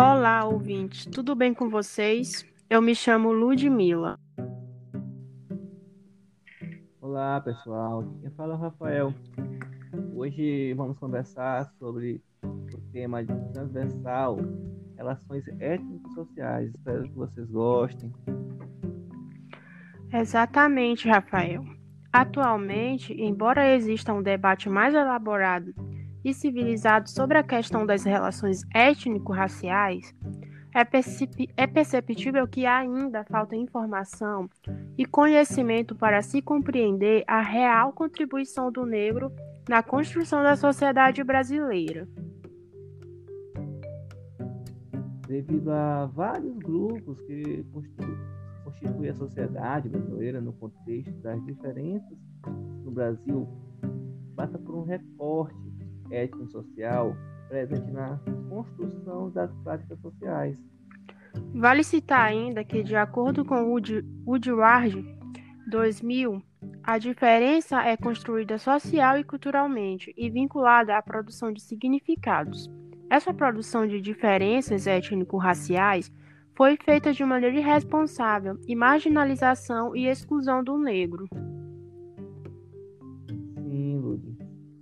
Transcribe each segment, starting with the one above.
Olá, ouvintes, tudo bem com vocês? Eu me chamo Ludmila. Olá, pessoal. Quem fala é o Rafael. Hoje vamos conversar sobre o tema de transversal, relações étnico-sociais. Espero que vocês gostem. Exatamente, Rafael. Atualmente, embora exista um debate mais elaborado e civilizado sobre a questão das relações étnico-raciais, é, é perceptível que ainda falta informação e conhecimento para se compreender a real contribuição do negro na construção da sociedade brasileira. Devido a vários grupos que constituem a sociedade brasileira no contexto das diferenças no Brasil, basta por um recorte étnico-social presente na construção das práticas sociais. Vale citar ainda que, de acordo com Woodward 2000, a diferença é construída social e culturalmente e vinculada à produção de significados. Essa produção de diferenças étnico-raciais foi feita de maneira irresponsável e marginalização e exclusão do negro.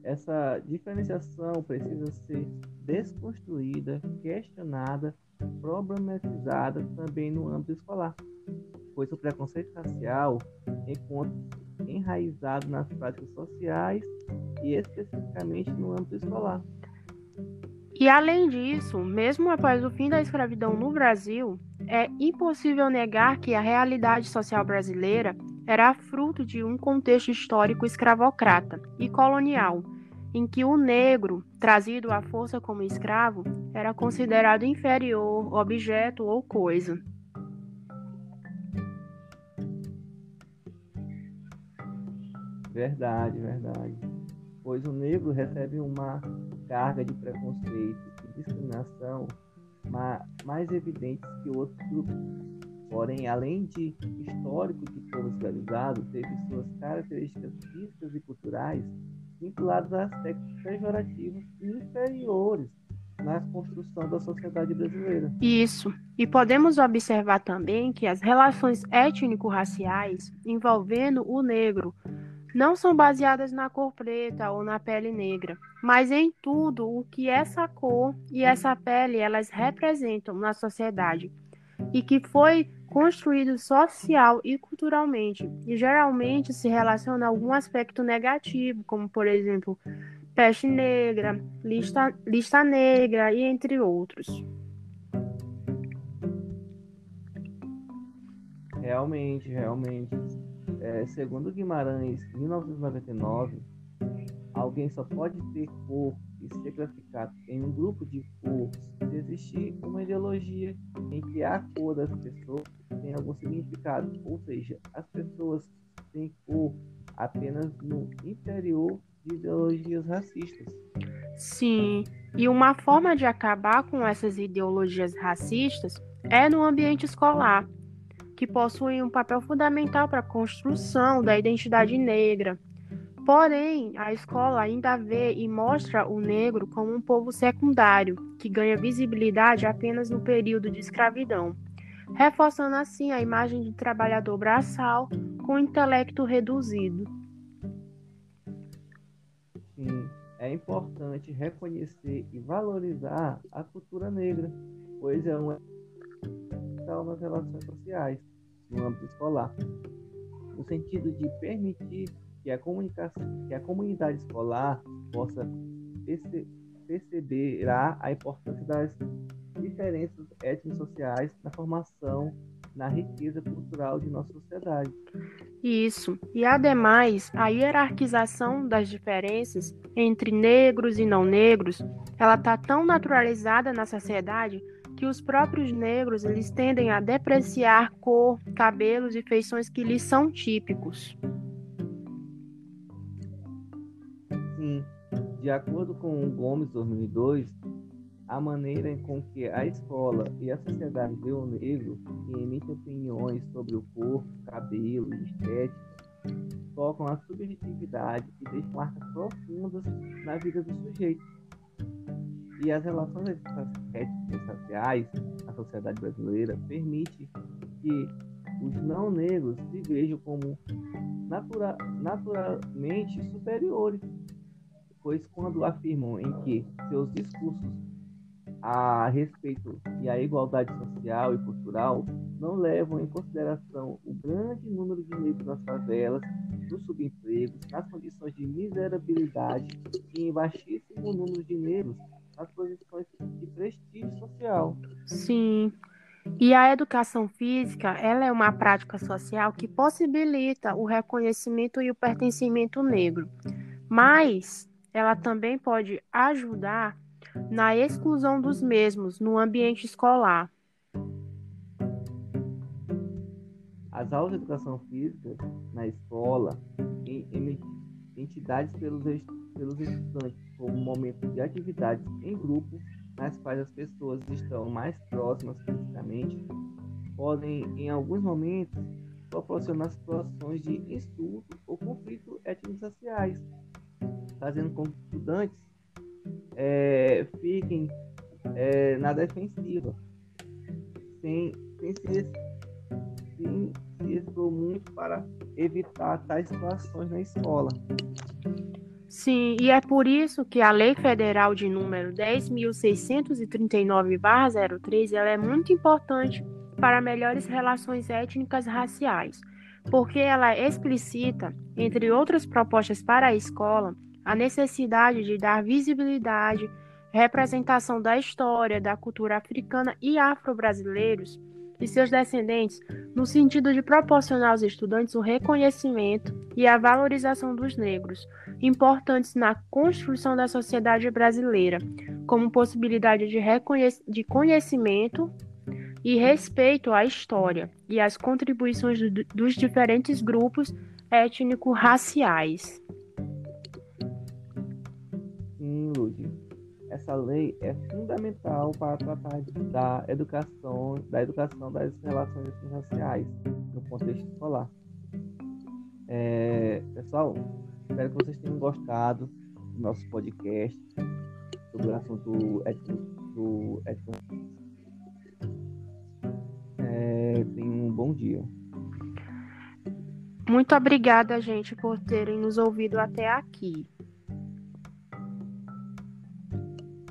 Essa diferenciação precisa ser desconstruída, questionada, problematizada também no âmbito escolar, pois o preconceito racial encontra enraizado nas práticas sociais e especificamente no âmbito escolar. E além disso, mesmo após o fim da escravidão no Brasil, é impossível negar que a realidade social brasileira era fruto de um contexto histórico escravocrata e colonial em que o negro, trazido à força como escravo, era considerado inferior, objeto ou coisa. Verdade, verdade. Pois o negro recebe uma carga de preconceito e discriminação mais evidentes que outros grupos. Porém, além de histórico de povo escravizado, teve suas características físicas e culturais vinculados a aspectos pejorativos e inferiores na construção da sociedade brasileira. Isso. E podemos observar também que as relações étnico-raciais envolvendo o negro não são baseadas na cor preta ou na pele negra, mas em tudo o que essa cor e essa pele elas representam na sociedade e que foi construído social e culturalmente, e geralmente se relaciona a algum aspecto negativo, como por exemplo, peste negra, lista, lista negra e entre outros. Realmente, realmente. É, segundo Guimarães, 1999, alguém só pode ter cor e ser classificado em um grupo de cor se existir uma ideologia em que a cor das pessoas tem algum significado, ou seja, as pessoas têm cor apenas no interior de ideologias racistas. Sim, e uma forma de acabar com essas ideologias racistas é no ambiente escolar, que possui um papel fundamental para a construção da identidade negra, Porém, a escola ainda vê e mostra o negro como um povo secundário, que ganha visibilidade apenas no período de escravidão, reforçando assim a imagem de trabalhador braçal com intelecto reduzido. Sim, é importante reconhecer e valorizar a cultura negra, pois é uma nas relações sociais, no âmbito escolar, no sentido de permitir que a, que a comunidade escolar possa perce, perceberá a importância das diferenças étnico-sociais na formação, na riqueza cultural de nossa sociedade. Isso. E ademais, a hierarquização das diferenças entre negros e não negros, ela está tão naturalizada na sociedade que os próprios negros eles tendem a depreciar cor, cabelos e feições que lhes são típicos. De acordo com Gomes 2002, a maneira com que a escola e a sociedade vê o negro e emite opiniões sobre o corpo, cabelo e estética tocam a subjetividade e deixam marcas profundas na vida do sujeito. E as relações raciais na sociedade brasileira permite que os não negros se vejam como natura, naturalmente superiores, pois quando afirmam em que seus discursos a respeito e a igualdade social e cultural não levam em consideração o grande número de negros nas favelas, nos subempregos, nas condições de miserabilidade e em baixíssimo número de negros nas posições de prestígio social. Sim. E a educação física, ela é uma prática social que possibilita o reconhecimento e o pertencimento negro. Mas ela também pode ajudar na exclusão dos mesmos no ambiente escolar. As aulas de educação física na escola, em, entidades pelos, pelos estudantes, como momento de atividades em grupo, nas quais as pessoas estão mais próximas fisicamente, podem, em alguns momentos, proporcionar situações de estudo ou conflito étnico-sociais, fazendo com que estudantes é, fiquem é, na defensiva, sem, sem, se, sem se expor muito para evitar tais situações na escola. Sim, e é por isso que a Lei Federal de número 10.639-03 ela é muito importante para melhores relações étnicas raciais, porque ela explicita, entre outras propostas para a escola, a necessidade de dar visibilidade, representação da história, da cultura africana e afro-brasileiros e seus descendentes, no sentido de proporcionar aos estudantes o reconhecimento e a valorização dos negros, importantes na construção da sociedade brasileira, como possibilidade de, de conhecimento e respeito à história e às contribuições do, dos diferentes grupos étnico-raciais. Essa lei é fundamental para tratar da educação, da educação das relações raciais no contexto escolar. É, pessoal, espero que vocês tenham gostado do nosso podcast sobre o assunto étnico, do étnico. É, tenham um bom dia. Muito obrigada, gente, por terem nos ouvido até aqui.